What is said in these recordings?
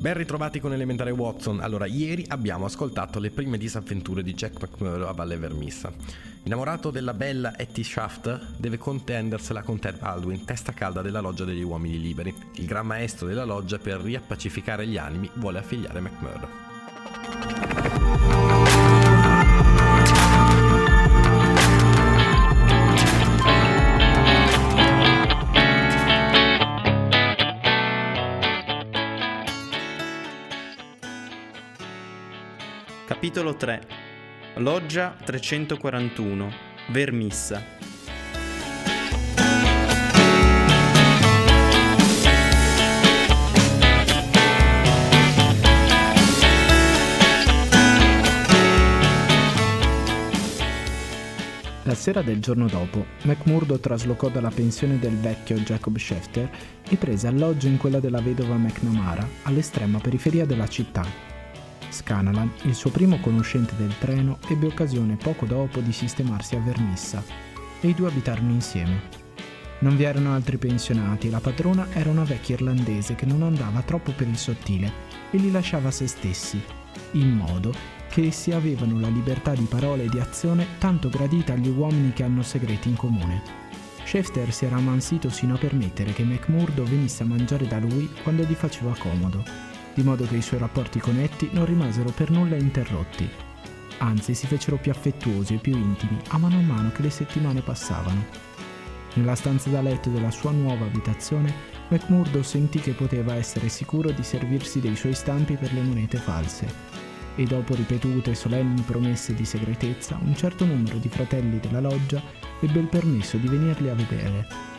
Ben ritrovati con Elementare Watson. Allora, ieri abbiamo ascoltato le prime disavventure di Jack McMurdo a Valle Vermissa. Innamorato della bella Etty Shaft, deve contendersela con Ted Baldwin, testa calda della loggia degli uomini liberi. Il gran maestro della loggia, per riappacificare gli animi, vuole affiliare McMurdo. Capitolo 3 Loggia 341 Vermissa. La sera del giorno dopo, McMurdo traslocò dalla pensione del vecchio Jacob Schefter e prese alloggio in quella della vedova McNamara, all'estrema periferia della città, Scanalan, il suo primo conoscente del treno, ebbe occasione poco dopo di sistemarsi a Vernissa e i due abitarono insieme. Non vi erano altri pensionati e la padrona era una vecchia irlandese che non andava troppo per il sottile e li lasciava a se stessi, in modo che essi avevano la libertà di parola e di azione tanto gradita agli uomini che hanno segreti in comune. Schefter si era ammansito sino a permettere che McMurdo venisse a mangiare da lui quando gli faceva comodo di modo che i suoi rapporti con Etty non rimasero per nulla interrotti. Anzi, si fecero più affettuosi e più intimi a mano a mano che le settimane passavano. Nella stanza da letto della sua nuova abitazione, McMurdo sentì che poteva essere sicuro di servirsi dei suoi stampi per le monete false, e dopo ripetute solenni promesse di segretezza, un certo numero di fratelli della loggia ebbe il permesso di venirli a vedere.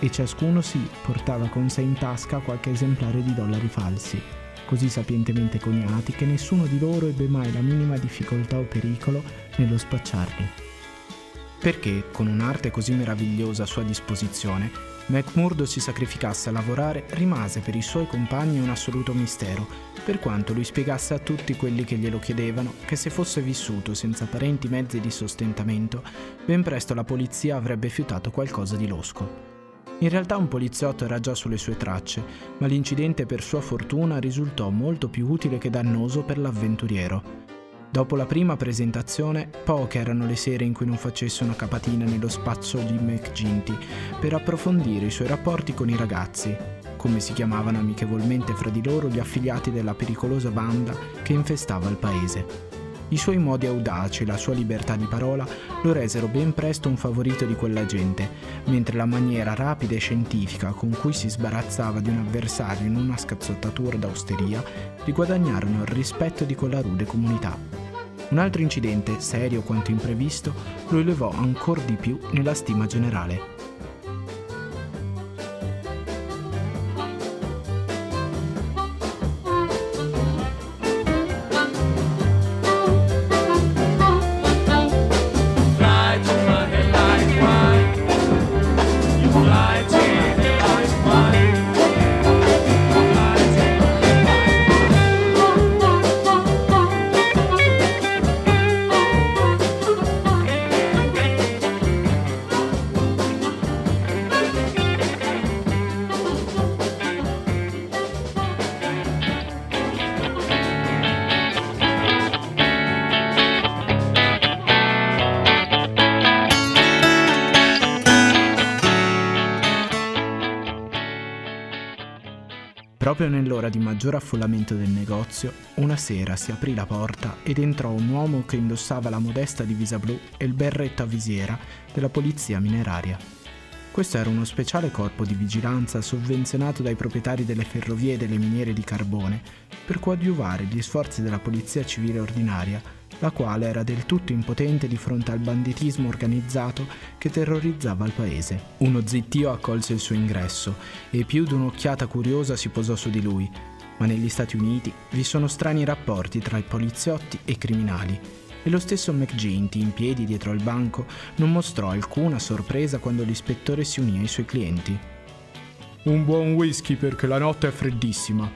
E ciascuno si portava con sé in tasca qualche esemplare di dollari falsi, così sapientemente coniati che nessuno di loro ebbe mai la minima difficoltà o pericolo nello spacciarli. Perché, con un'arte così meravigliosa a sua disposizione, McMurdo si sacrificasse a lavorare rimase per i suoi compagni un assoluto mistero, per quanto lui spiegasse a tutti quelli che glielo chiedevano che se fosse vissuto senza apparenti mezzi di sostentamento, ben presto la polizia avrebbe fiutato qualcosa di losco. In realtà un poliziotto era già sulle sue tracce, ma l'incidente per sua fortuna risultò molto più utile che dannoso per l'avventuriero. Dopo la prima presentazione, poche erano le sere in cui non facesse una capatina nello spazio di McGinty per approfondire i suoi rapporti con i ragazzi, come si chiamavano amichevolmente fra di loro gli affiliati della pericolosa banda che infestava il paese. I suoi modi audaci e la sua libertà di parola lo resero ben presto un favorito di quella gente, mentre la maniera rapida e scientifica con cui si sbarazzava di un avversario in una scazzottatura d'austeria riguadagnarono il rispetto di quella rude comunità. Un altro incidente, serio quanto imprevisto, lo elevò ancora di più nella stima generale. Proprio nell'ora di maggior affollamento del negozio, una sera si aprì la porta ed entrò un uomo che indossava la modesta divisa blu e il berretto a visiera della polizia mineraria. Questo era uno speciale corpo di vigilanza sovvenzionato dai proprietari delle ferrovie e delle miniere di carbone per coadiuvare gli sforzi della polizia civile ordinaria la quale era del tutto impotente di fronte al banditismo organizzato che terrorizzava il paese. Uno zittio accolse il suo ingresso e più di un'occhiata curiosa si posò su di lui, ma negli Stati Uniti vi sono strani rapporti tra i poliziotti e i criminali e lo stesso McGinty, in piedi dietro al banco, non mostrò alcuna sorpresa quando l'ispettore si unì ai suoi clienti. Un buon whisky perché la notte è freddissima,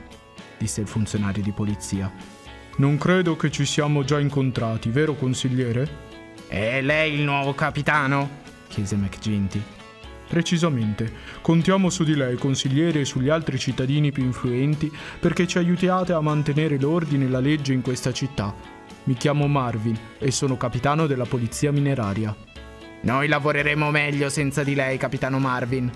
disse il funzionario di polizia non credo che ci siamo già incontrati, vero consigliere? È lei il nuovo capitano? chiese McGinty. Precisamente, contiamo su di lei, consigliere, e sugli altri cittadini più influenti perché ci aiutiate a mantenere l'ordine e la legge in questa città. Mi chiamo Marvin e sono capitano della polizia mineraria. Noi lavoreremo meglio senza di lei, capitano Marvin,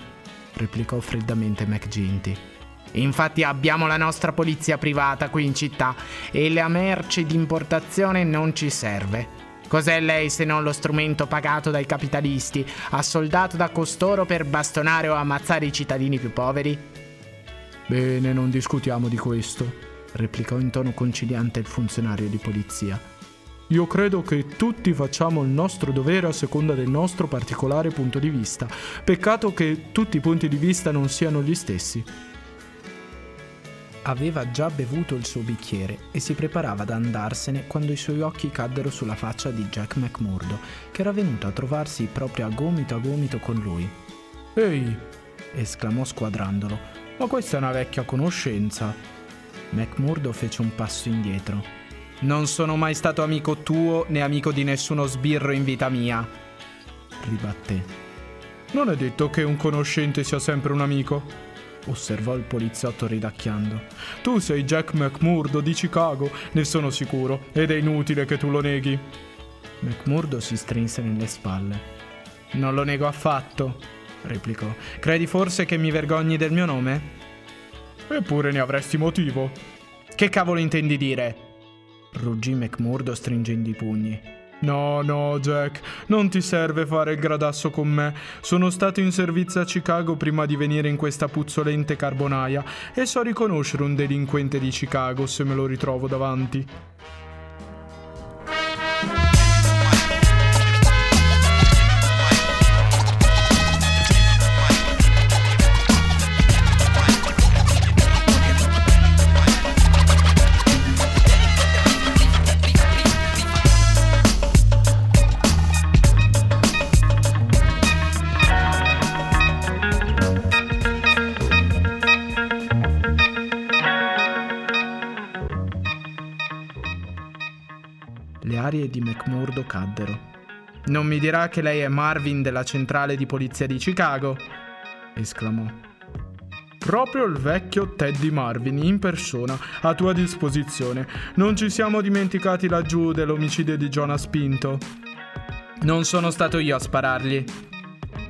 replicò freddamente McGinty. Infatti abbiamo la nostra polizia privata qui in città e la merce di importazione non ci serve. Cos'è lei se non lo strumento pagato dai capitalisti, assoldato da costoro per bastonare o ammazzare i cittadini più poveri? Bene, non discutiamo di questo, replicò in tono conciliante il funzionario di polizia. Io credo che tutti facciamo il nostro dovere a seconda del nostro particolare punto di vista. Peccato che tutti i punti di vista non siano gli stessi aveva già bevuto il suo bicchiere e si preparava ad andarsene quando i suoi occhi caddero sulla faccia di Jack McMurdo, che era venuto a trovarsi proprio a gomito a gomito con lui. Ehi! esclamò squadrandolo. Ma questa è una vecchia conoscenza. McMurdo fece un passo indietro. Non sono mai stato amico tuo né amico di nessuno sbirro in vita mia, ribatté. Non è detto che un conoscente sia sempre un amico osservò il poliziotto ridacchiando. Tu sei Jack McMurdo di Chicago, ne sono sicuro, ed è inutile che tu lo neghi. McMurdo si strinse nelle spalle. Non lo nego affatto, replicò. Credi forse che mi vergogni del mio nome? Eppure ne avresti motivo. Che cavolo intendi dire? ruggì McMurdo stringendo i pugni. No, no, Jack, non ti serve fare il gradasso con me. Sono stato in servizio a Chicago prima di venire in questa puzzolente carbonaia e so riconoscere un delinquente di Chicago se me lo ritrovo davanti. Arie di McMurdo caddero. Non mi dirà che lei è Marvin della centrale di polizia di Chicago? esclamò. Proprio il vecchio Teddy Marvin in persona, a tua disposizione. Non ci siamo dimenticati laggiù dell'omicidio di Jonas Pinto. Non sono stato io a sparargli.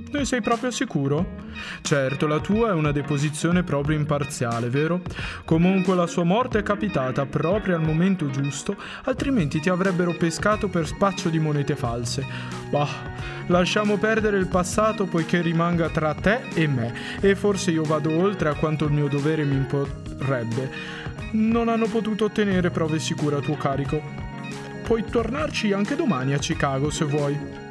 Ne sei proprio sicuro? Certo, la tua è una deposizione proprio imparziale, vero? Comunque la sua morte è capitata proprio al momento giusto, altrimenti ti avrebbero pescato per spaccio di monete false. Bah, lasciamo perdere il passato poiché rimanga tra te e me, e forse io vado oltre a quanto il mio dovere mi imporrebbe. Non hanno potuto ottenere prove sicure a tuo carico. Puoi tornarci anche domani a Chicago se vuoi.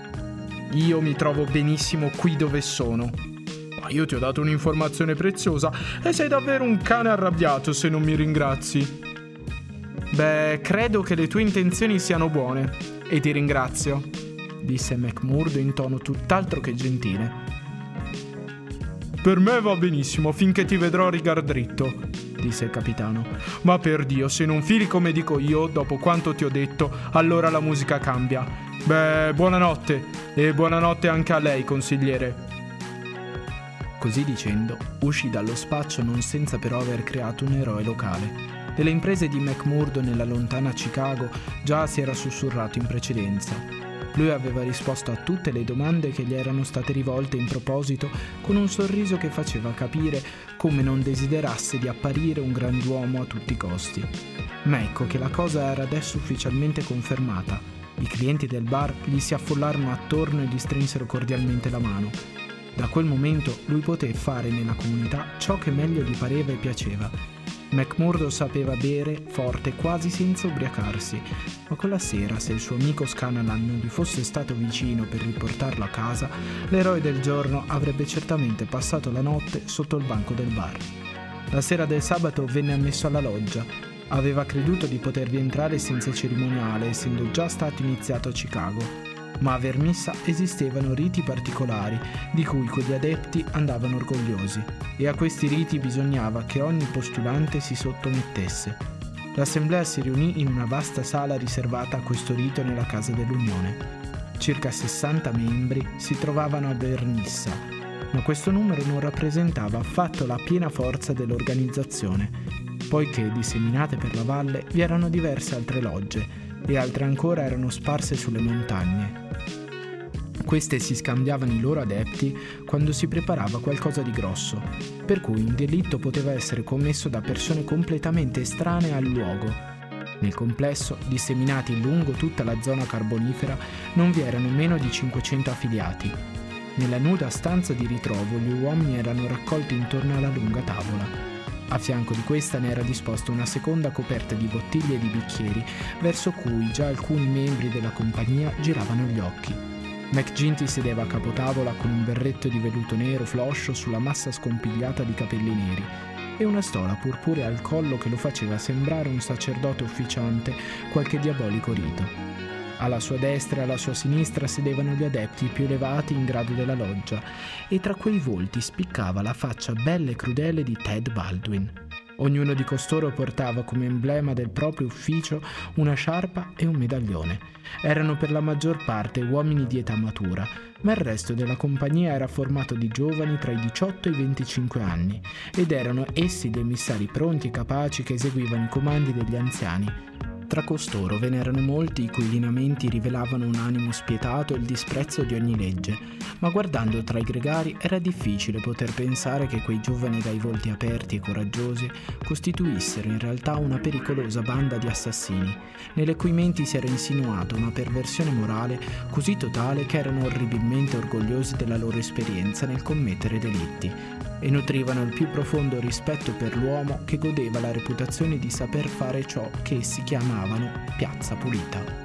Io mi trovo benissimo qui dove sono. Ma io ti ho dato un'informazione preziosa e sei davvero un cane arrabbiato se non mi ringrazi. Beh, credo che le tue intenzioni siano buone e ti ringrazio, disse McMurdo in tono tutt'altro che gentile. Per me va benissimo finché ti vedrò rigar dritto, disse il capitano. Ma per Dio, se non fili come dico io, dopo quanto ti ho detto, allora la musica cambia. Beh, buonanotte e buonanotte anche a lei, consigliere. Così dicendo, uscì dallo spaccio non senza però aver creato un eroe locale. Delle imprese di McMurdo nella lontana Chicago già si era sussurrato in precedenza. Lui aveva risposto a tutte le domande che gli erano state rivolte in proposito con un sorriso che faceva capire come non desiderasse di apparire un grand'uomo a tutti i costi. Ma ecco che la cosa era adesso ufficialmente confermata. I clienti del bar gli si affollarono attorno e gli strinsero cordialmente la mano. Da quel momento lui poté fare nella comunità ciò che meglio gli pareva e piaceva. McMurdo sapeva bere forte quasi senza ubriacarsi, ma quella sera, se il suo amico Scanalan non gli fosse stato vicino per riportarlo a casa, l'eroe del giorno avrebbe certamente passato la notte sotto il banco del bar. La sera del sabato venne ammesso alla loggia. Aveva creduto di potervi entrare senza cerimoniale, essendo già stato iniziato a Chicago ma a Vermissa esistevano riti particolari di cui quegli adepti andavano orgogliosi e a questi riti bisognava che ogni postulante si sottomettesse. L'assemblea si riunì in una vasta sala riservata a questo rito nella Casa dell'Unione. Circa 60 membri si trovavano a Vernissa. ma questo numero non rappresentava affatto la piena forza dell'organizzazione, poiché disseminate per la valle vi erano diverse altre logge e altre ancora erano sparse sulle montagne. Queste si scambiavano i loro adepti quando si preparava qualcosa di grosso, per cui un delitto poteva essere commesso da persone completamente estranee al luogo nel complesso, disseminati lungo tutta la zona carbonifera, non vi erano meno di 500 affiliati. Nella nuda stanza di ritrovo gli uomini erano raccolti intorno alla lunga tavola. A fianco di questa ne era disposta una seconda coperta di bottiglie e di bicchieri, verso cui già alcuni membri della compagnia giravano gli occhi. McGinty sedeva a capotavola con un berretto di velluto nero floscio sulla massa scompigliata di capelli neri e una stola purpurea al collo che lo faceva sembrare un sacerdote ufficiante qualche diabolico rito. Alla sua destra e alla sua sinistra sedevano gli adepti più elevati in grado della loggia e tra quei volti spiccava la faccia bella e crudele di Ted Baldwin. Ognuno di costoro portava come emblema del proprio ufficio una sciarpa e un medaglione. Erano per la maggior parte uomini di età matura, ma il resto della compagnia era formato di giovani tra i 18 e i 25 anni ed erano essi gli emissari pronti e capaci che eseguivano i comandi degli anziani tra costoro ve n'erano molti i cui lineamenti rivelavano un animo spietato e il disprezzo di ogni legge, ma guardando tra i gregari era difficile poter pensare che quei giovani dai volti aperti e coraggiosi costituissero in realtà una pericolosa banda di assassini, nelle cui menti si era insinuata una perversione morale così totale che erano orribilmente orgogliosi della loro esperienza nel commettere delitti, e nutrivano il più profondo rispetto per l'uomo che godeva la reputazione di saper fare ciò che essi chiamavano piazza pulita.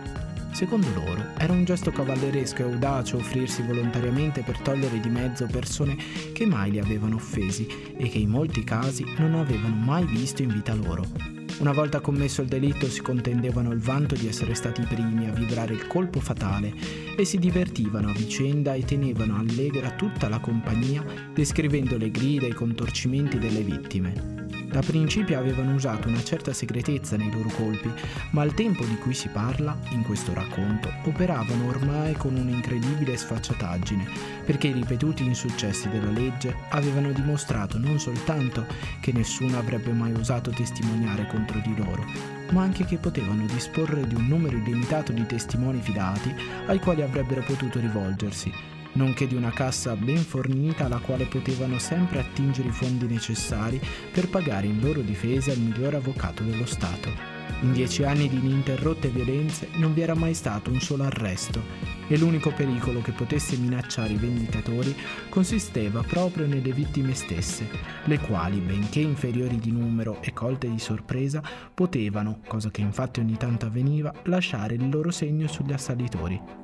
Secondo loro era un gesto cavalleresco e audace offrirsi volontariamente per togliere di mezzo persone che mai li avevano offesi e che in molti casi non avevano mai visto in vita loro. Una volta commesso il delitto si contendevano il vanto di essere stati i primi a vibrare il colpo fatale e si divertivano a vicenda e tenevano allegra tutta la compagnia descrivendo le grida e i contorcimenti delle vittime. Da principio avevano usato una certa segretezza nei loro colpi, ma al tempo di cui si parla, in questo racconto, operavano ormai con un'incredibile sfacciataggine, perché i ripetuti insuccessi della legge avevano dimostrato non soltanto che nessuno avrebbe mai osato testimoniare contro di loro, ma anche che potevano disporre di un numero illimitato di testimoni fidati ai quali avrebbero potuto rivolgersi nonché di una cassa ben fornita alla quale potevano sempre attingere i fondi necessari per pagare in loro difesa il miglior avvocato dello Stato. In dieci anni di ininterrotte violenze non vi era mai stato un solo arresto e l'unico pericolo che potesse minacciare i vendicatori consisteva proprio nelle vittime stesse, le quali, benché inferiori di numero e colte di sorpresa, potevano, cosa che infatti ogni tanto avveniva, lasciare il loro segno sugli assalitori.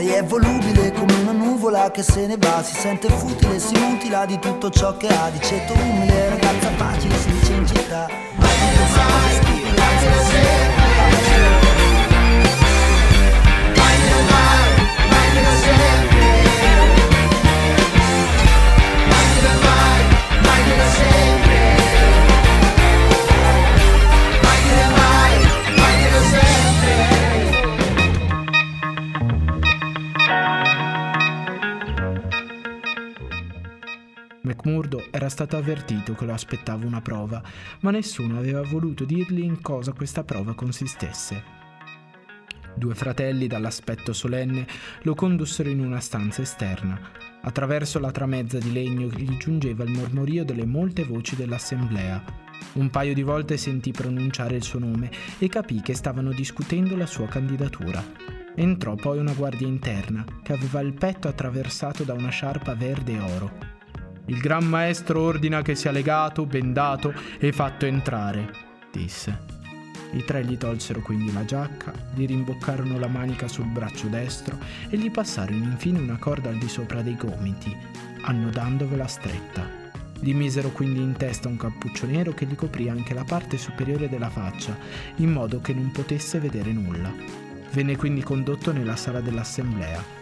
Lei è volubile come una nuvola che se ne va, si sente futile, si mutila di tutto ciò che ha, di ceto umile, ragazza facile, si dice in città. Ma non sai, McMurdo era stato avvertito che lo aspettava una prova, ma nessuno aveva voluto dirgli in cosa questa prova consistesse. Due fratelli dall'aspetto solenne lo condussero in una stanza esterna. Attraverso la tramezza di legno gli giungeva il mormorio delle molte voci dell'assemblea. Un paio di volte sentì pronunciare il suo nome e capì che stavano discutendo la sua candidatura. Entrò poi una guardia interna che aveva il petto attraversato da una sciarpa verde e oro. Il gran maestro ordina che sia legato, bendato e fatto entrare, disse. I tre gli tolsero quindi la giacca, gli rimboccarono la manica sul braccio destro e gli passarono infine una corda al di sopra dei gomiti, annodandovela stretta. Gli misero quindi in testa un cappuccio nero che gli coprì anche la parte superiore della faccia, in modo che non potesse vedere nulla. Venne quindi condotto nella sala dell'assemblea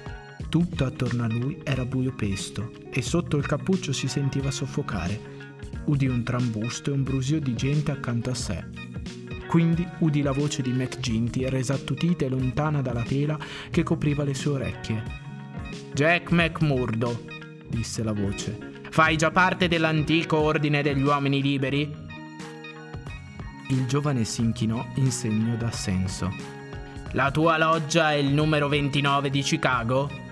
tutto attorno a lui era buio pesto e sotto il cappuccio si sentiva soffocare. Udì un trambusto e un brusio di gente accanto a sé. Quindi udì la voce di McGinty resa attutita e lontana dalla tela che copriva le sue orecchie. Jack McMurdo, disse la voce. Fai già parte dell'antico ordine degli uomini liberi? Il giovane si inchinò in segno d'assenso. La tua loggia è il numero 29 di Chicago?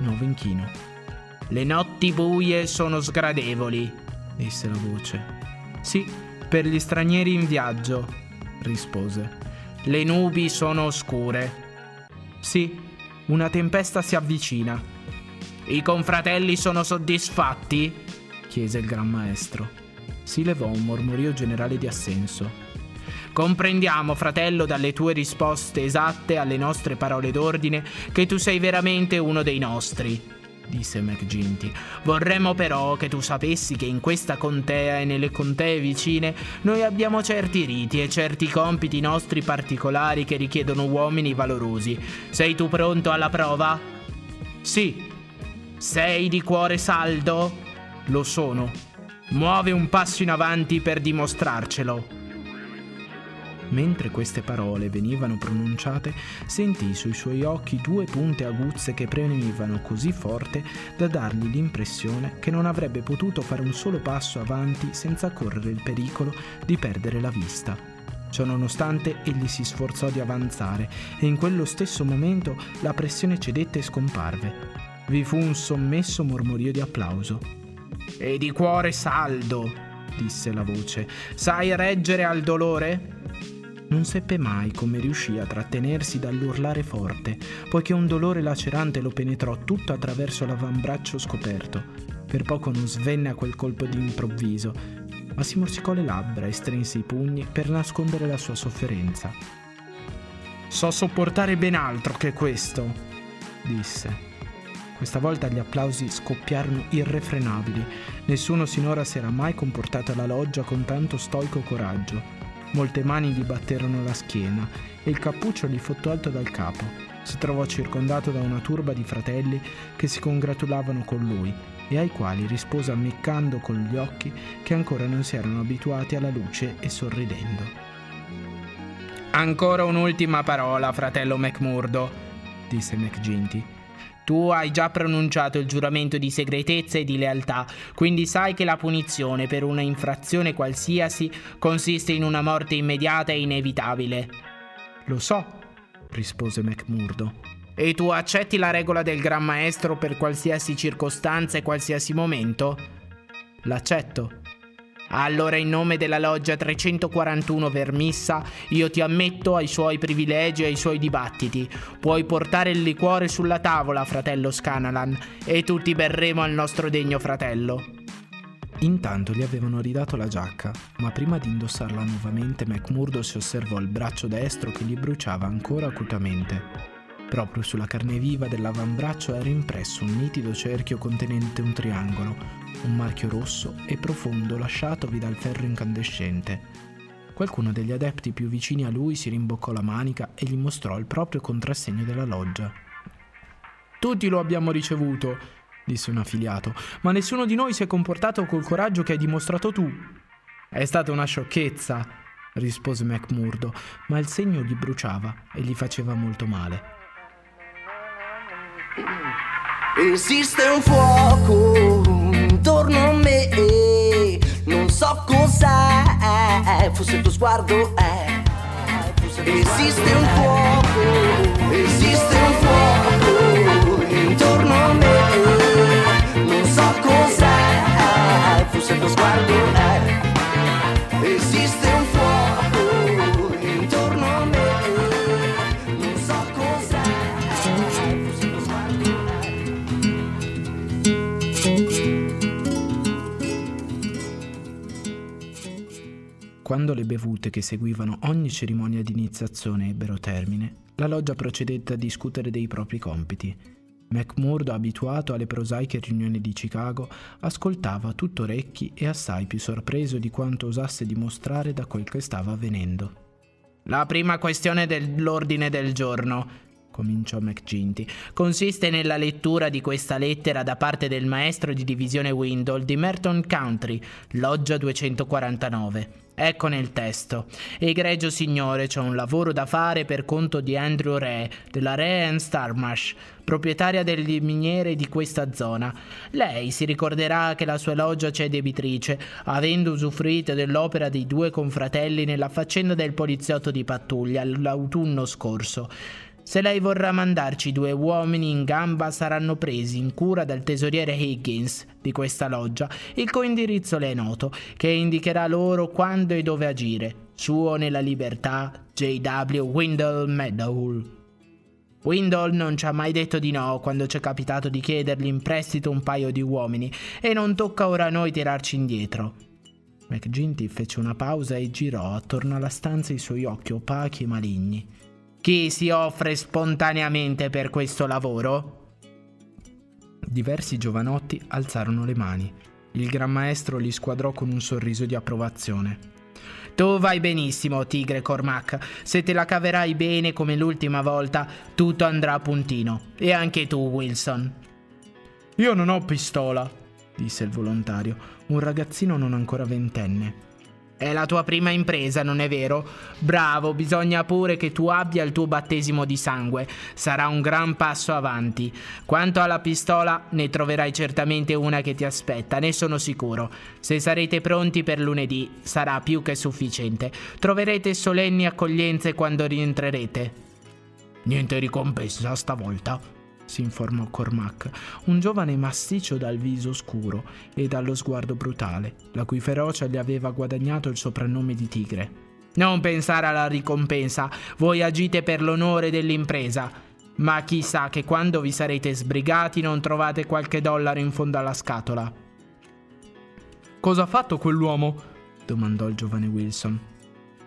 Nuovo inchino. Le notti buie sono sgradevoli, disse la voce. Sì, per gli stranieri in viaggio, rispose. Le nubi sono oscure. Sì, una tempesta si avvicina. I confratelli sono soddisfatti? chiese il gran maestro. Si levò un mormorio generale di assenso. Comprendiamo, fratello, dalle tue risposte esatte alle nostre parole d'ordine, che tu sei veramente uno dei nostri, disse McGinty. Vorremmo però che tu sapessi che in questa contea e nelle contee vicine noi abbiamo certi riti e certi compiti nostri particolari che richiedono uomini valorosi. Sei tu pronto alla prova? Sì. Sei di cuore saldo? Lo sono. Muove un passo in avanti per dimostrarcelo. Mentre queste parole venivano pronunciate, sentì sui suoi occhi due punte aguzze che premevano così forte da dargli l'impressione che non avrebbe potuto fare un solo passo avanti senza correre il pericolo di perdere la vista. Ciononostante egli si sforzò di avanzare e in quello stesso momento la pressione cedette e scomparve. Vi fu un sommesso mormorio di applauso. E di cuore saldo, disse la voce. Sai reggere al dolore? Non seppe mai come riuscì a trattenersi dall'urlare forte, poiché un dolore lacerante lo penetrò tutto attraverso l'avambraccio scoperto. Per poco non svenne a quel colpo di improvviso, ma si morsicò le labbra e strinse i pugni per nascondere la sua sofferenza. So sopportare ben altro che questo, disse. Questa volta gli applausi scoppiarono irrefrenabili. Nessuno sinora si era mai comportato alla loggia con tanto stoico coraggio. Molte mani gli batterono la schiena e il cappuccio gli fu tolto dal capo. Si trovò circondato da una turba di fratelli che si congratulavano con lui e ai quali rispose ammiccando con gli occhi che ancora non si erano abituati alla luce e sorridendo. Ancora un'ultima parola, fratello McMurdo, disse McGinty. Tu hai già pronunciato il giuramento di segretezza e di lealtà, quindi sai che la punizione per una infrazione qualsiasi consiste in una morte immediata e inevitabile. Lo so, rispose McMurdo. E tu accetti la regola del Gran Maestro per qualsiasi circostanza e qualsiasi momento? L'accetto, allora in nome della loggia 341 Vermissa io ti ammetto ai suoi privilegi e ai suoi dibattiti. Puoi portare il liquore sulla tavola, fratello Scanalan, e tutti berremo al nostro degno fratello. Intanto gli avevano ridato la giacca, ma prima di indossarla nuovamente McMurdo si osservò il braccio destro che gli bruciava ancora acutamente. Proprio sulla carne viva dell'avambraccio era impresso un nitido cerchio contenente un triangolo, un marchio rosso e profondo lasciatovi dal ferro incandescente. Qualcuno degli adepti più vicini a lui si rimboccò la manica e gli mostrò il proprio contrassegno della loggia. Tutti lo abbiamo ricevuto, disse un affiliato, ma nessuno di noi si è comportato col coraggio che hai dimostrato tu. È stata una sciocchezza, rispose McMurdo, ma il segno gli bruciava e gli faceva molto male. Esiste un fuoco intorno a me, non so cos'è, forse il tuo sguardo è. Esiste un fuoco, esiste un fuoco intorno a me, non so cos'è, forse il tuo sguardo è. Esiste un fuoco Quando le bevute che seguivano ogni cerimonia di iniziazione ebbero termine, la loggia procedette a discutere dei propri compiti. McMurdo, abituato alle prosaiche riunioni di Chicago, ascoltava tutto orecchi e assai più sorpreso di quanto osasse dimostrare da quel che stava avvenendo. La prima questione dell'ordine del giorno, cominciò McGinty, consiste nella lettura di questa lettera da parte del maestro di divisione Windle di Merton Country, loggia 249. Ecco nel testo. Egregio signore, c'è un lavoro da fare per conto di Andrew Re, della Re Starmash, proprietaria delle miniere di questa zona. Lei si ricorderà che la sua loggia c'è debitrice, avendo usufruito dell'opera dei due confratelli nella faccenda del poliziotto di pattuglia l'autunno scorso. Se lei vorrà mandarci due uomini in gamba saranno presi in cura dal tesoriere Higgins di questa loggia, il cui indirizzo le è noto, che indicherà loro quando e dove agire. Suo nella libertà, J.W. Windle Meadow. Windle non ci ha mai detto di no quando ci è capitato di chiedergli in prestito un paio di uomini e non tocca ora a noi tirarci indietro. McGinty fece una pausa e girò attorno alla stanza i suoi occhi opachi e maligni. Chi si offre spontaneamente per questo lavoro? Diversi giovanotti alzarono le mani. Il gran maestro li squadrò con un sorriso di approvazione. Tu vai benissimo, Tigre Cormac. Se te la caverai bene come l'ultima volta, tutto andrà a puntino. E anche tu, Wilson. Io non ho pistola, disse il volontario, un ragazzino non ancora ventenne. È la tua prima impresa, non è vero? Bravo, bisogna pure che tu abbia il tuo battesimo di sangue. Sarà un gran passo avanti. Quanto alla pistola, ne troverai certamente una che ti aspetta, ne sono sicuro. Se sarete pronti per lunedì, sarà più che sufficiente. Troverete solenni accoglienze quando rientrerete. Niente ricompensa stavolta, si informò Cormac, un giovane massiccio dal viso scuro e dallo sguardo brutale, la cui ferocia gli aveva guadagnato il soprannome di tigre. Non pensare alla ricompensa, voi agite per l'onore dell'impresa. Ma chissà che quando vi sarete sbrigati non trovate qualche dollaro in fondo alla scatola. Cosa ha fatto quell'uomo? domandò il giovane Wilson.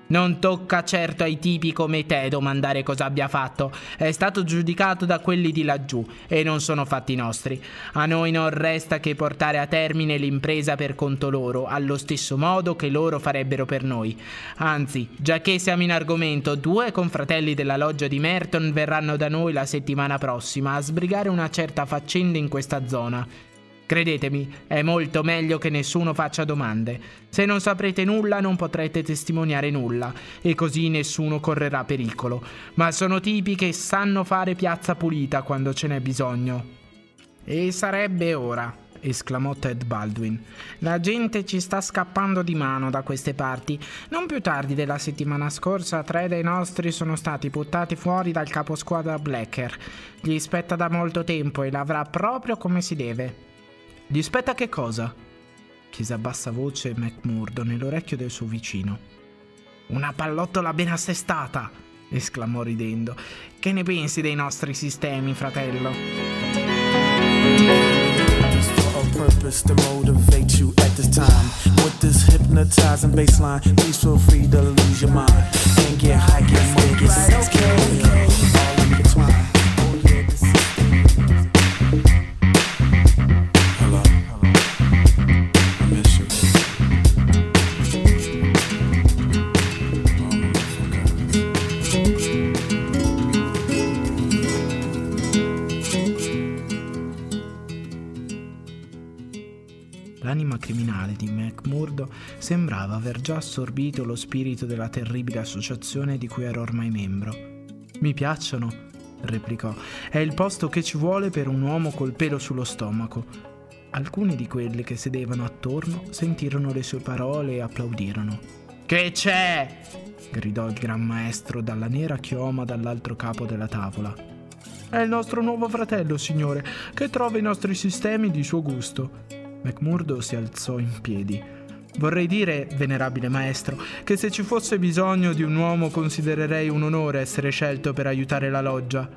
Non tocca certo ai tipi come te domandare cosa abbia fatto. È stato giudicato da quelli di laggiù e non sono fatti nostri. A noi non resta che portare a termine l'impresa per conto loro, allo stesso modo che loro farebbero per noi. Anzi, già che siamo in argomento, due confratelli della loggia di Merton verranno da noi la settimana prossima a sbrigare una certa faccenda in questa zona. Credetemi, è molto meglio che nessuno faccia domande. Se non saprete nulla non potrete testimoniare nulla e così nessuno correrà pericolo. Ma sono tipi che sanno fare piazza pulita quando ce n'è bisogno. E sarebbe ora, esclamò Ted Baldwin. La gente ci sta scappando di mano da queste parti. Non più tardi della settimana scorsa, tre dei nostri sono stati buttati fuori dal caposquadra Blacker. Gli spetta da molto tempo e l'avrà proprio come si deve. Gli spetta che cosa? chiese a bassa voce McMurdo nell'orecchio del suo vicino. Una pallottola ben assestata! esclamò ridendo. Che ne pensi dei nostri sistemi, fratello? purpose to motivate you at this time. With this hypnotizing baseline, please feel free to lose your mind and get high, get money, get sex, get money, all intertwined. L'anima criminale di McMurdo sembrava aver già assorbito lo spirito della terribile associazione di cui era ormai membro. Mi piacciono, replicò. È il posto che ci vuole per un uomo col pelo sullo stomaco. Alcuni di quelli che sedevano attorno sentirono le sue parole e applaudirono. Che c'è? gridò il gran maestro dalla nera chioma dall'altro capo della tavola. È il nostro nuovo fratello, signore, che trova i nostri sistemi di suo gusto. McMurdo si alzò in piedi. Vorrei dire, venerabile maestro, che se ci fosse bisogno di un uomo considererei un onore essere scelto per aiutare la loggia.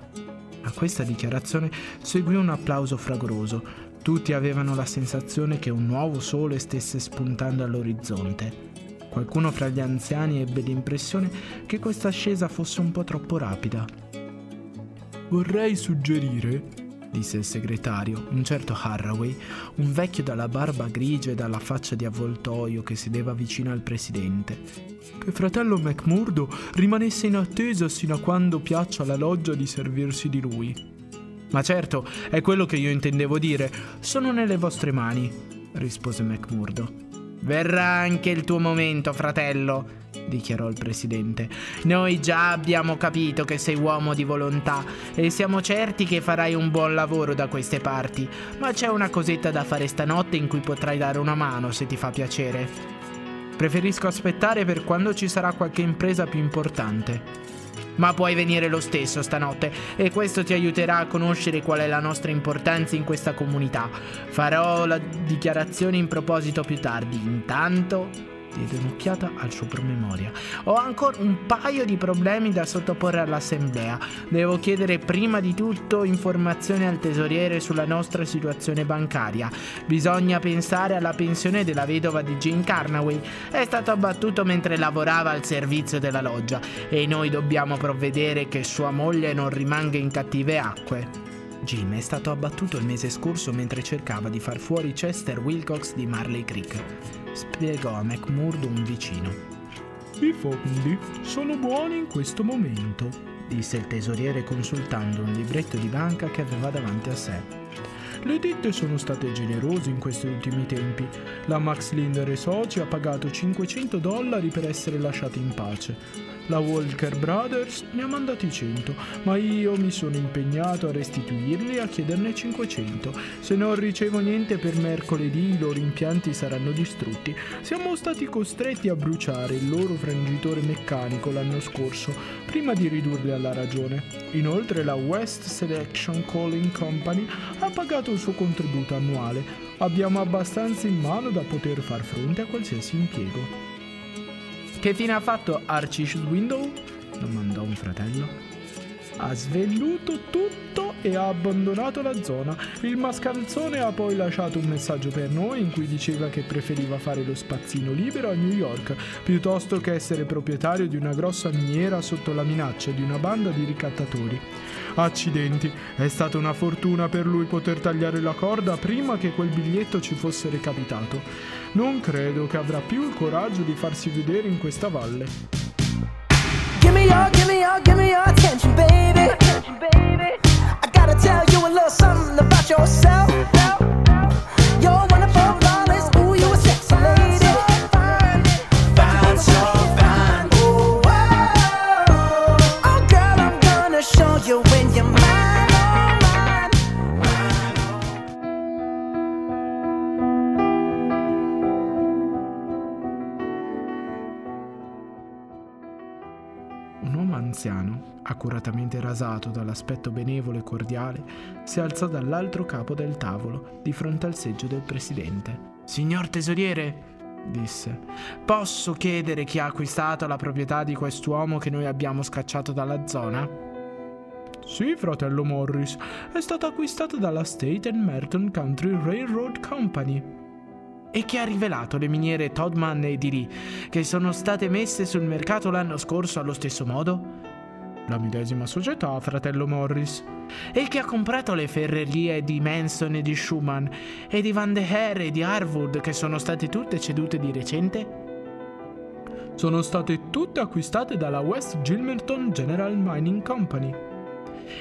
A questa dichiarazione seguì un applauso fragoroso. Tutti avevano la sensazione che un nuovo sole stesse spuntando all'orizzonte. Qualcuno fra gli anziani ebbe l'impressione che questa ascesa fosse un po' troppo rapida. Vorrei suggerire, disse il segretario, un certo Harraway, un vecchio dalla barba grigia e dalla faccia di avvoltoio che sedeva vicino al presidente. Che fratello McMurdo rimanesse in attesa sino a quando piaccia alla loggia di servirsi di lui. Ma certo, è quello che io intendevo dire. Sono nelle vostre mani, rispose McMurdo. Verrà anche il tuo momento, fratello, dichiarò il presidente. Noi già abbiamo capito che sei uomo di volontà e siamo certi che farai un buon lavoro da queste parti, ma c'è una cosetta da fare stanotte in cui potrai dare una mano se ti fa piacere. Preferisco aspettare per quando ci sarà qualche impresa più importante. Ma puoi venire lo stesso stanotte e questo ti aiuterà a conoscere qual è la nostra importanza in questa comunità. Farò la dichiarazione in proposito più tardi. Intanto diede un'occhiata al suo promemoria. Ho ancora un paio di problemi da sottoporre all'assemblea. Devo chiedere prima di tutto informazioni al tesoriere sulla nostra situazione bancaria. Bisogna pensare alla pensione della vedova di Jane Carnaway. È stato abbattuto mentre lavorava al servizio della loggia e noi dobbiamo provvedere che sua moglie non rimanga in cattive acque. Jim è stato abbattuto il mese scorso mentre cercava di far fuori Chester Wilcox di Marley Creek, spiegò a McMurdo un vicino. I fondi sono buoni in questo momento, disse il tesoriere consultando un libretto di banca che aveva davanti a sé. Le ditte sono state generose in questi ultimi tempi. La Max Linder e Soci ha pagato 500 dollari per essere lasciati in pace. La Walker Brothers ne ha mandati 100, ma io mi sono impegnato a restituirli e a chiederne 500. Se non ricevo niente per mercoledì i loro impianti saranno distrutti. Siamo stati costretti a bruciare il loro frangitore meccanico l'anno scorso, prima di ridurli alla ragione. Inoltre la West Selection Calling Company ha pagato il suo contributo annuale. Abbiamo abbastanza in mano da poter far fronte a qualsiasi impiego. Che fine ha fatto Archie Swindow? domandò un fratello. Ha svelluto tutto e ha abbandonato la zona. Il mascalzone ha poi lasciato un messaggio per noi in cui diceva che preferiva fare lo spazzino libero a New York piuttosto che essere proprietario di una grossa miniera sotto la minaccia di una banda di ricattatori. Accidenti, è stata una fortuna per lui poter tagliare la corda prima che quel biglietto ci fosse recapitato. Non credo che avrà più il coraggio di farsi vedere in questa valle. Give me your, give me your, give me your attention, baby. I gotta tell you a little something about yourself. You're wonderful, accuratamente rasato dall'aspetto benevolo e cordiale, si alzò dall'altro capo del tavolo, di fronte al seggio del presidente. Signor tesoriere, disse, posso chiedere chi ha acquistato la proprietà di quest'uomo che noi abbiamo scacciato dalla zona? Sì, fratello Morris, è stata acquistata dalla State and Merton Country Railroad Company. E che ha rivelato le miniere Todman e Diri, che sono state messe sul mercato l'anno scorso allo stesso modo? La medesima società, fratello Morris. E che ha comprato le ferrerie di Manson e di Schumann e di Van de Her e di Harwood, che sono state tutte cedute di recente? Sono state tutte acquistate dalla West Gilmerton General Mining Company.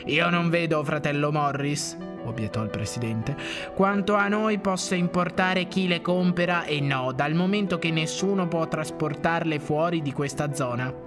Io non vedo, fratello Morris, obiettò il presidente, quanto a noi possa importare chi le compera e no, dal momento che nessuno può trasportarle fuori di questa zona.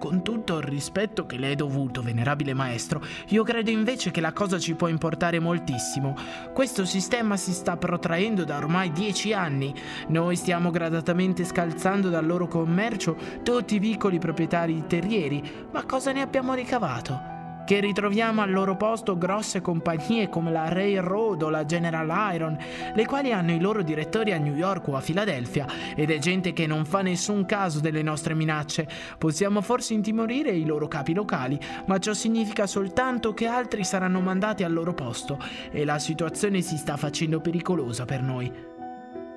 Con tutto il rispetto che le è dovuto, venerabile maestro, io credo invece che la cosa ci può importare moltissimo. Questo sistema si sta protraendo da ormai dieci anni. Noi stiamo gradatamente scalzando dal loro commercio tutti i piccoli proprietari terrieri, ma cosa ne abbiamo ricavato? Che ritroviamo al loro posto grosse compagnie come la Railroad o la General Iron, le quali hanno i loro direttori a New York o a Filadelfia, ed è gente che non fa nessun caso delle nostre minacce. Possiamo forse intimorire i loro capi locali, ma ciò significa soltanto che altri saranno mandati al loro posto, e la situazione si sta facendo pericolosa per noi.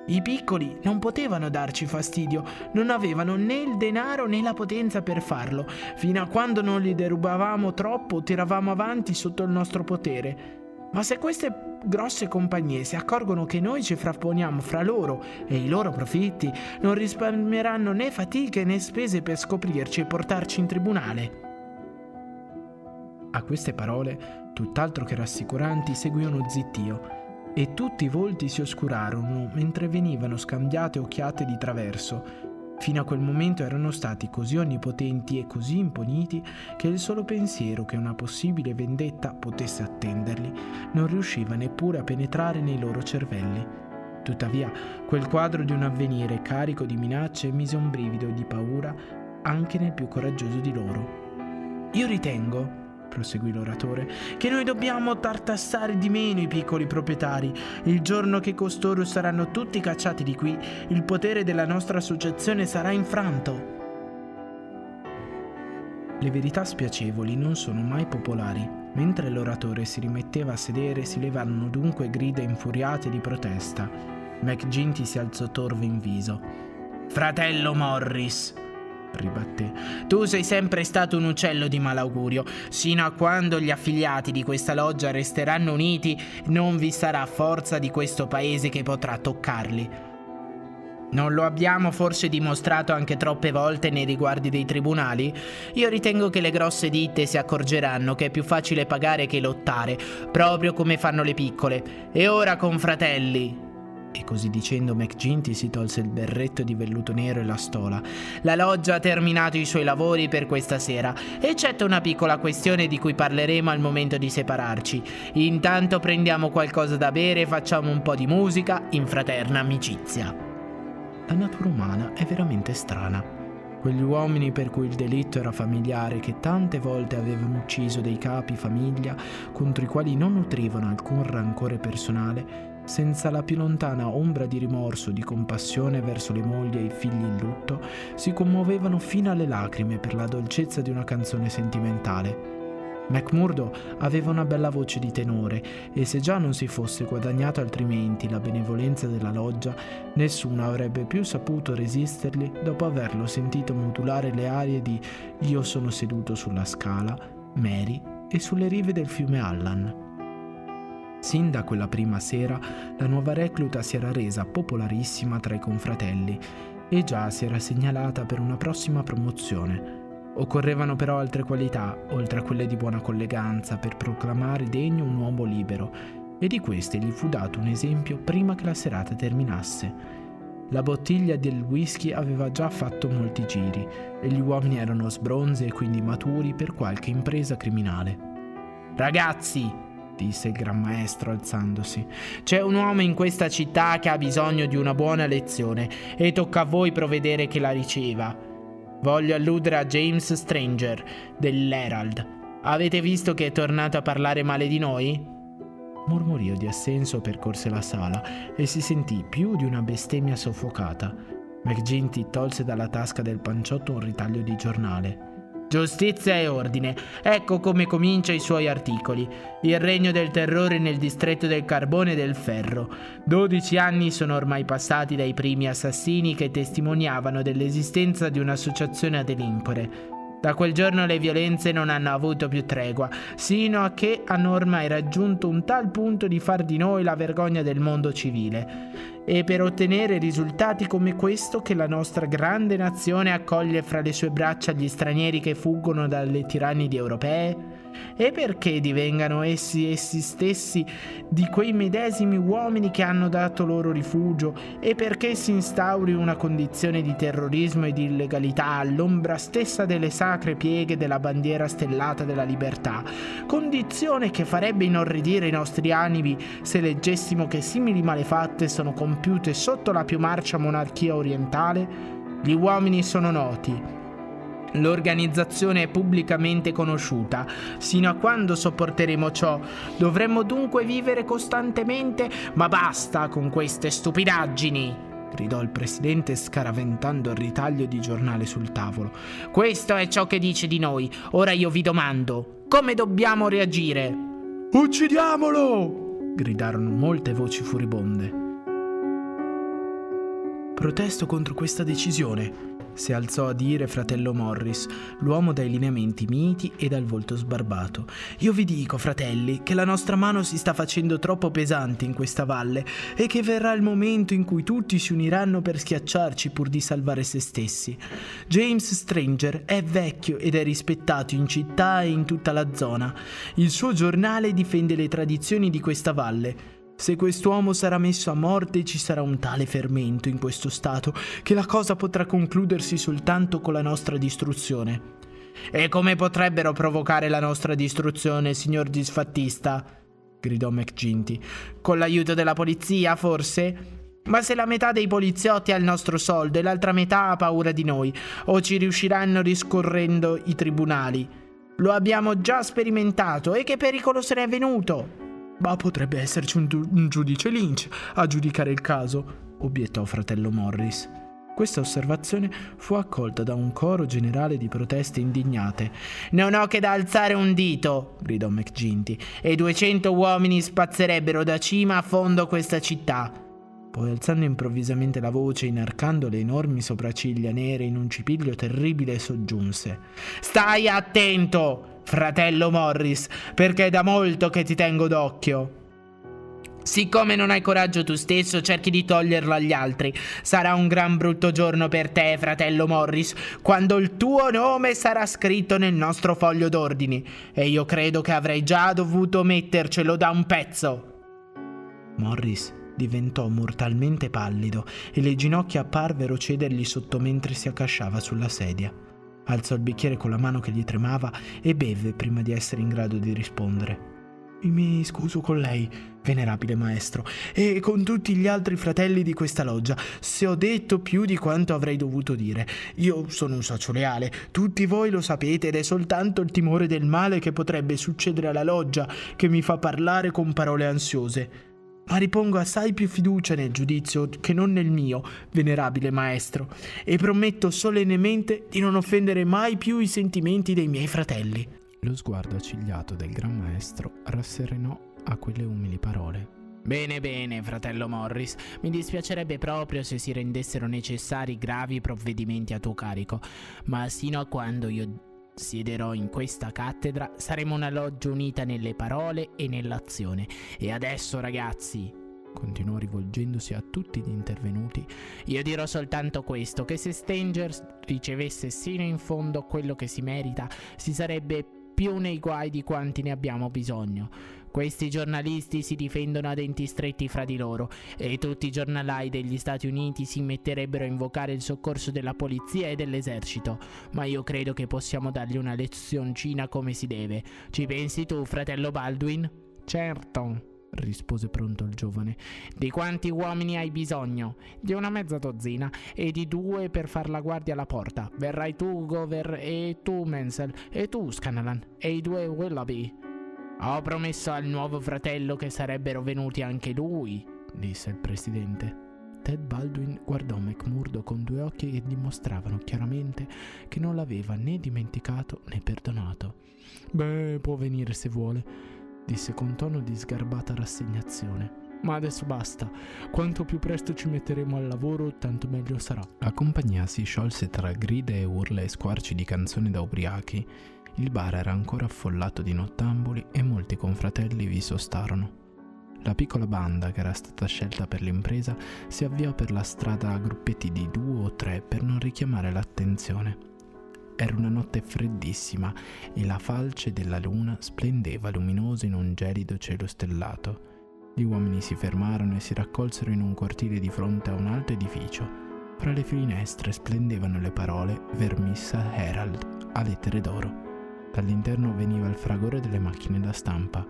I piccoli non potevano darci fastidio, non avevano né il denaro né la potenza per farlo. Fino a quando non li derubavamo troppo, tiravamo avanti sotto il nostro potere. Ma se queste grosse compagnie si accorgono che noi ci frapponiamo fra loro e i loro profitti, non risparmieranno né fatiche né spese per scoprirci e portarci in tribunale. A queste parole, tutt'altro che rassicuranti, seguì uno zittio. E tutti i volti si oscurarono mentre venivano scambiate occhiate di traverso. Fino a quel momento erano stati così onnipotenti e così imponiti che il solo pensiero che una possibile vendetta potesse attenderli non riusciva neppure a penetrare nei loro cervelli. Tuttavia, quel quadro di un avvenire carico di minacce mise un brivido di paura anche nel più coraggioso di loro. Io ritengo, proseguì l'oratore, che noi dobbiamo tartassare di meno i piccoli proprietari. Il giorno che costoro saranno tutti cacciati di qui, il potere della nostra associazione sarà infranto. Le verità spiacevoli non sono mai popolari. Mentre l'oratore si rimetteva a sedere, si levarono dunque grida infuriate di protesta. McGinty si alzò torvo in viso. Fratello Morris, ribatté. Tu sei sempre stato un uccello di malaugurio. Sino a quando gli affiliati di questa loggia resteranno uniti, non vi sarà forza di questo paese che potrà toccarli. Non lo abbiamo forse dimostrato anche troppe volte nei riguardi dei tribunali? Io ritengo che le grosse ditte si accorgeranno che è più facile pagare che lottare, proprio come fanno le piccole. E ora, confratelli, e così dicendo McGinty si tolse il berretto di velluto nero e la stola. La loggia ha terminato i suoi lavori per questa sera, eccetto una piccola questione di cui parleremo al momento di separarci. Intanto prendiamo qualcosa da bere e facciamo un po' di musica in fraterna amicizia. La natura umana è veramente strana. Quegli uomini per cui il delitto era familiare, che tante volte avevano ucciso dei capi famiglia contro i quali non nutrivano alcun rancore personale, senza la più lontana ombra di rimorso di compassione verso le mogli e i figli in lutto, si commuovevano fino alle lacrime per la dolcezza di una canzone sentimentale. McMurdo aveva una bella voce di tenore e se già non si fosse guadagnato altrimenti la benevolenza della loggia, nessuno avrebbe più saputo resistergli dopo averlo sentito modulare le arie di Io sono seduto sulla scala, Mary e sulle rive del fiume Allan. Sin da quella prima sera la nuova recluta si era resa popolarissima tra i confratelli e già si era segnalata per una prossima promozione. Occorrevano però altre qualità, oltre a quelle di buona colleganza, per proclamare degno un uomo libero, e di queste gli fu dato un esempio prima che la serata terminasse. La bottiglia del whisky aveva già fatto molti giri e gli uomini erano sbronzi e quindi maturi per qualche impresa criminale. Ragazzi, disse il gran maestro alzandosi. C'è un uomo in questa città che ha bisogno di una buona lezione e tocca a voi provvedere che la riceva. Voglio alludere a James Stranger dell'Herald. Avete visto che è tornato a parlare male di noi? Mormorio di assenso percorse la sala e si sentì più di una bestemmia soffocata. McGinty tolse dalla tasca del panciotto un ritaglio di giornale. Giustizia e ordine. Ecco come comincia i suoi articoli. Il regno del terrore nel distretto del carbone e del ferro. Dodici anni sono ormai passati dai primi assassini che testimoniavano dell'esistenza di un'associazione a delinquere. Da quel giorno le violenze non hanno avuto più tregua, sino a che hanno ormai raggiunto un tal punto di far di noi la vergogna del mondo civile. È per ottenere risultati come questo che la nostra grande nazione accoglie fra le sue braccia gli stranieri che fuggono dalle tirannidi europee? E perché divengano essi essi stessi di quei medesimi uomini che hanno dato loro rifugio? E perché si instauri una condizione di terrorismo e di illegalità all'ombra stessa delle sacre pieghe della bandiera stellata della libertà? Condizione che farebbe inorridire i nostri animi se leggessimo che simili malefatte sono compiute sotto la più marcia monarchia orientale? Gli uomini sono noti, L'organizzazione è pubblicamente conosciuta. Sino a quando sopporteremo ciò? Dovremmo dunque vivere costantemente? Ma basta con queste stupidaggini! gridò il presidente scaraventando il ritaglio di giornale sul tavolo. Questo è ciò che dice di noi. Ora io vi domando, come dobbiamo reagire? Uccidiamolo! gridarono molte voci furibonde. Protesto contro questa decisione, si alzò a dire fratello Morris, l'uomo dai lineamenti miti e dal volto sbarbato. Io vi dico, fratelli, che la nostra mano si sta facendo troppo pesante in questa valle e che verrà il momento in cui tutti si uniranno per schiacciarci pur di salvare se stessi. James Stranger è vecchio ed è rispettato in città e in tutta la zona. Il suo giornale difende le tradizioni di questa valle. Se quest'uomo sarà messo a morte ci sarà un tale fermento in questo stato che la cosa potrà concludersi soltanto con la nostra distruzione. E come potrebbero provocare la nostra distruzione, signor disfattista? gridò McGinty. Con l'aiuto della polizia, forse? Ma se la metà dei poliziotti ha il nostro soldo e l'altra metà ha paura di noi, o ci riusciranno riscorrendo i tribunali? Lo abbiamo già sperimentato e che pericolo se ne è venuto? Ma potrebbe esserci un, un giudice Lynch a giudicare il caso, obiettò fratello Morris. Questa osservazione fu accolta da un coro generale di proteste indignate. Non ho che da alzare un dito, gridò McGinty, e 200 uomini spazzerebbero da cima a fondo questa città. Poi alzando improvvisamente la voce, inarcando le enormi sopracciglia nere in un cipiglio terribile, soggiunse: Stai attento, fratello Morris, perché è da molto che ti tengo d'occhio. Siccome non hai coraggio tu stesso, cerchi di toglierlo agli altri. Sarà un gran brutto giorno per te, fratello Morris, quando il tuo nome sarà scritto nel nostro foglio d'ordini. E io credo che avrei già dovuto mettercelo da un pezzo. Morris diventò mortalmente pallido e le ginocchia apparvero cedergli sotto mentre si accasciava sulla sedia. Alzò il bicchiere con la mano che gli tremava e beve prima di essere in grado di rispondere. Mi scuso con lei, venerabile maestro, e con tutti gli altri fratelli di questa loggia, se ho detto più di quanto avrei dovuto dire. Io sono un socio leale, tutti voi lo sapete, ed è soltanto il timore del male che potrebbe succedere alla loggia che mi fa parlare con parole ansiose. Ma ripongo assai più fiducia nel giudizio che non nel mio, venerabile maestro, e prometto solennemente di non offendere mai più i sentimenti dei miei fratelli. Lo sguardo accigliato del gran maestro rasserenò a quelle umili parole. Bene, bene, fratello Morris. Mi dispiacerebbe proprio se si rendessero necessari gravi provvedimenti a tuo carico, ma sino a quando io siederò in questa cattedra saremo una loggia unita nelle parole e nell'azione. E adesso, ragazzi, continuò rivolgendosi a tutti gli intervenuti, io dirò soltanto questo, che se Stanger ricevesse sino in fondo quello che si merita, si sarebbe più nei guai di quanti ne abbiamo bisogno. Questi giornalisti si difendono a denti stretti fra di loro e tutti i giornalai degli Stati Uniti si metterebbero a invocare il soccorso della polizia e dell'esercito, ma io credo che possiamo dargli una lezioncina come si deve. Ci pensi tu, fratello Baldwin? Certo, rispose pronto il giovane. Di quanti uomini hai bisogno? Di una mezza dozzina e di due per far la guardia alla porta. Verrai tu, Gover, e tu, Menzel, e tu, Scanalan, e i due Willoughby. Ho promesso al nuovo fratello che sarebbero venuti anche lui, disse il presidente. Ted Baldwin guardò McMurdo con due occhi che dimostravano chiaramente che non l'aveva né dimenticato né perdonato. Beh, può venire se vuole disse con tono di sgarbata rassegnazione. Ma adesso basta. Quanto più presto ci metteremo al lavoro, tanto meglio sarà. La compagnia si sciolse tra grida e urla e squarci di canzoni da ubriachi. Il bar era ancora affollato di nottambuli e molti confratelli vi sostarono. La piccola banda che era stata scelta per l'impresa si avviò per la strada a gruppetti di due o tre per non richiamare l'attenzione. Era una notte freddissima e la falce della luna splendeva luminosa in un gelido cielo stellato. Gli uomini si fermarono e si raccolsero in un cortile di fronte a un alto edificio. Fra le finestre splendevano le parole Vermissa Herald a lettere d'oro. Dall'interno veniva il fragore delle macchine da stampa.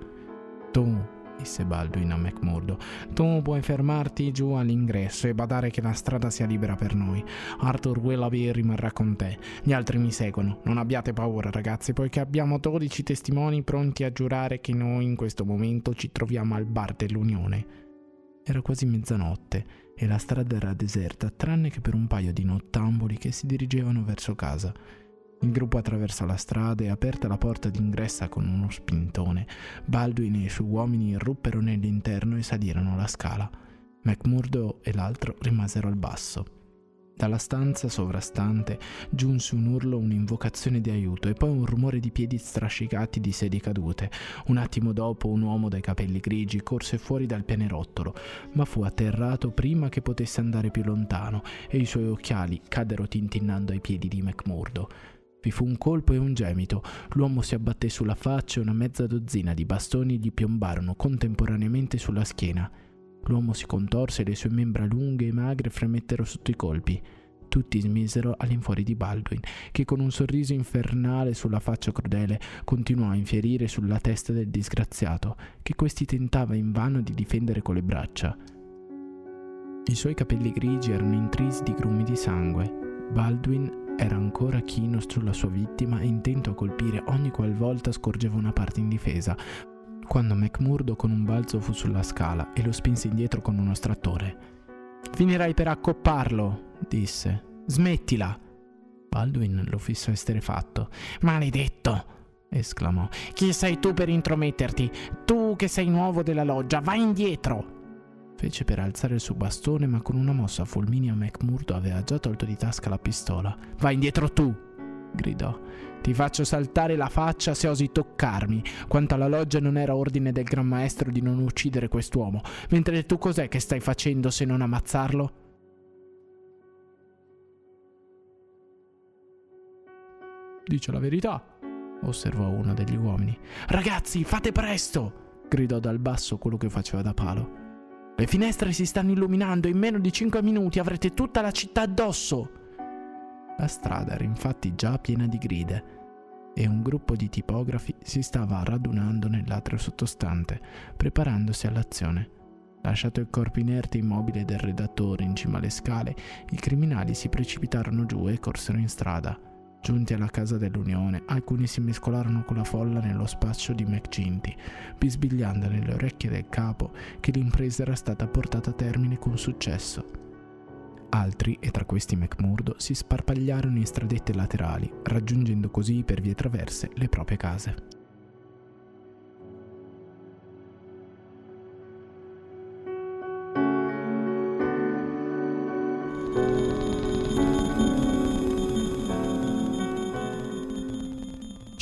Tu, disse Baldwin a McMurdo. Tu puoi fermarti giù all'ingresso e badare che la strada sia libera per noi. Arthur Willoughby rimarrà con te. Gli altri mi seguono. Non abbiate paura, ragazzi, poiché abbiamo 12 testimoni pronti a giurare che noi in questo momento ci troviamo al bar dell'Unione. Era quasi mezzanotte e la strada era deserta, tranne che per un paio di nottamboli che si dirigevano verso casa. Il gruppo attraversò la strada e aperta la porta d'ingresso con uno spintone, Baldwin e i suoi uomini irruppero nell'interno e salirono la scala. McMurdo e l'altro rimasero al basso. Dalla stanza sovrastante giunse un urlo, un'invocazione di aiuto e poi un rumore di piedi strascicati di sedie cadute. Un attimo dopo un uomo dai capelli grigi corse fuori dal pianerottolo, ma fu atterrato prima che potesse andare più lontano e i suoi occhiali caddero tintinnando ai piedi di McMurdo. Vi fu un colpo e un gemito. L'uomo si abbatté sulla faccia e una mezza dozzina di bastoni gli piombarono contemporaneamente sulla schiena. L'uomo si contorse e le sue membra lunghe e magre fremettero sotto i colpi. Tutti smisero all'infuori di Baldwin, che con un sorriso infernale sulla faccia crudele continuò a infierire sulla testa del disgraziato, che questi tentava invano di difendere con le braccia. I suoi capelli grigi erano intrisi di grumi di sangue. Baldwin era ancora chino sulla sua vittima e intento a colpire ogni qualvolta scorgeva una parte indifesa, quando McMurdo con un balzo fu sulla scala e lo spinse indietro con uno strattore. Finirai per accopparlo, disse. Smettila. Baldwin lo fissò esterefatto. Maledetto! esclamò. Chi sei tu per intrometterti? Tu che sei nuovo della loggia, vai indietro! Fece per alzare il suo bastone, ma con una mossa fulminea McMurdo aveva già tolto di tasca la pistola. Vai indietro tu! gridò. Ti faccio saltare la faccia se osi toccarmi. Quanto alla loggia non era ordine del Gran Maestro di non uccidere quest'uomo. Mentre tu cos'è che stai facendo se non ammazzarlo? Dice la verità, osservò uno degli uomini. Ragazzi, fate presto! gridò dal basso quello che faceva da palo. Le finestre si stanno illuminando e in meno di 5 minuti avrete tutta la città addosso. La strada era infatti già piena di gride e un gruppo di tipografi si stava radunando nell'atrio sottostante, preparandosi all'azione. Lasciato il corpo inerte immobile del redattore in cima alle scale, i criminali si precipitarono giù e corsero in strada. Giunti alla casa dell'Unione, alcuni si mescolarono con la folla nello spaccio di McGinty, bisbigliando nelle orecchie del capo che l'impresa era stata portata a termine con successo. Altri, e tra questi McMurdo, si sparpagliarono in stradette laterali, raggiungendo così per vie traverse le proprie case.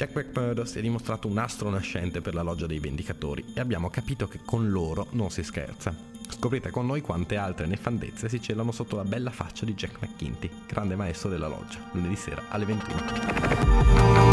Jack McMurdo si è dimostrato un astro nascente per la loggia dei Vendicatori e abbiamo capito che con loro non si scherza. Scoprite con noi quante altre nefandezze si celano sotto la bella faccia di Jack McKinty, grande maestro della loggia, lunedì sera alle 21.